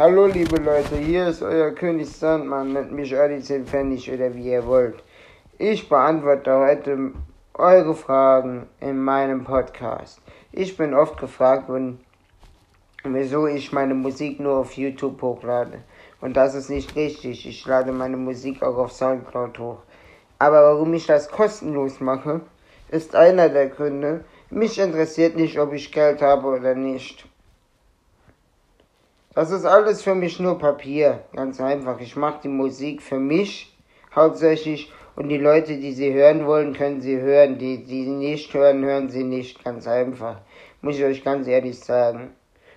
Hallo liebe Leute, hier ist euer König Sandmann, nennt mich 10 Pfennig oder wie ihr wollt. Ich beantworte heute eure Fragen in meinem Podcast. Ich bin oft gefragt wieso ich meine Musik nur auf YouTube hochlade. Und das ist nicht richtig. Ich lade meine Musik auch auf Soundcloud hoch. Aber warum ich das kostenlos mache, ist einer der Gründe. Mich interessiert nicht, ob ich Geld habe oder nicht. Das ist alles für mich nur Papier, ganz einfach. Ich mache die Musik für mich hauptsächlich und die Leute, die sie hören wollen, können sie hören. Die, die sie nicht hören, hören sie nicht, ganz einfach. Muss ich euch ganz ehrlich sagen.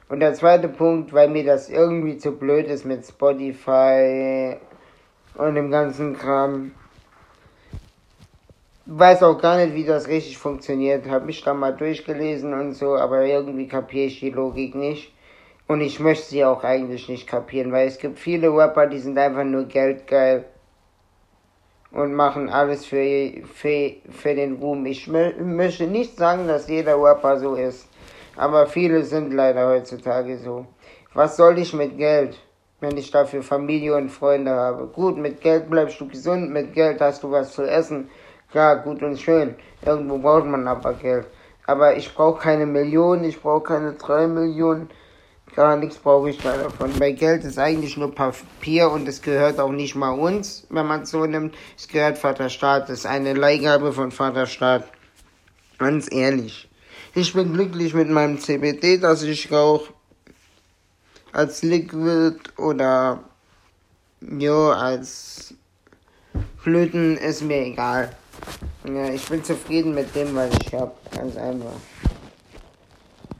Und der zweite Punkt, weil mir das irgendwie zu blöd ist mit Spotify und dem ganzen Kram. Weiß auch gar nicht, wie das richtig funktioniert. Hab mich da mal durchgelesen und so, aber irgendwie kapiere ich die Logik nicht. Und ich möchte sie auch eigentlich nicht kapieren, weil es gibt viele Rapper, die sind einfach nur geldgeil und machen alles für, für, für den Ruhm. Ich möchte nicht sagen, dass jeder Rapper so ist, aber viele sind leider heutzutage so. Was soll ich mit Geld, wenn ich dafür Familie und Freunde habe? Gut, mit Geld bleibst du gesund, mit Geld hast du was zu essen. Klar, gut und schön. Irgendwo braucht man aber Geld. Aber ich brauche keine Millionen, ich brauche keine drei Millionen. Gar nichts brauche ich da davon. Weil Geld ist eigentlich nur Papier und es gehört auch nicht mal uns, wenn man es so nimmt. Es gehört Vaterstaat. Das ist eine Leihgabe von Vaterstaat. Ganz ehrlich. Ich bin glücklich mit meinem CBD, das ich rauche. Als Liquid oder jo, als Blüten ist mir egal. Ja, ich bin zufrieden mit dem, was ich habe. Ganz einfach.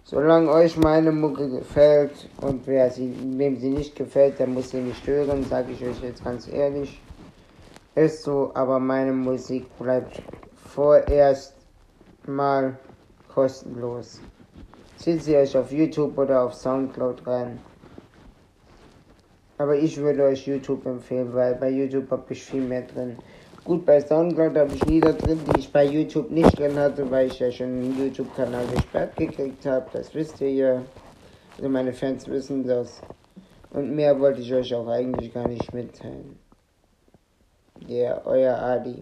Solange euch meine Mucke gefällt und wer sie, wem sie nicht gefällt, der muss sie nicht hören, sage ich euch jetzt ganz ehrlich. Ist so, aber meine Musik bleibt vorerst mal kostenlos. Zieht sie euch auf YouTube oder auf Soundcloud rein. Aber ich würde euch YouTube empfehlen, weil bei YouTube habe ich viel mehr drin. Gut, bei Soundcloud habe ich Lieder drin, die ich bei YouTube nicht drin hatte, weil ich ja schon einen YouTube-Kanal gesperrt gekriegt habe. Das wisst ihr ja. Also meine Fans wissen das. Und mehr wollte ich euch auch eigentlich gar nicht mitteilen. Ja, yeah, euer Adi.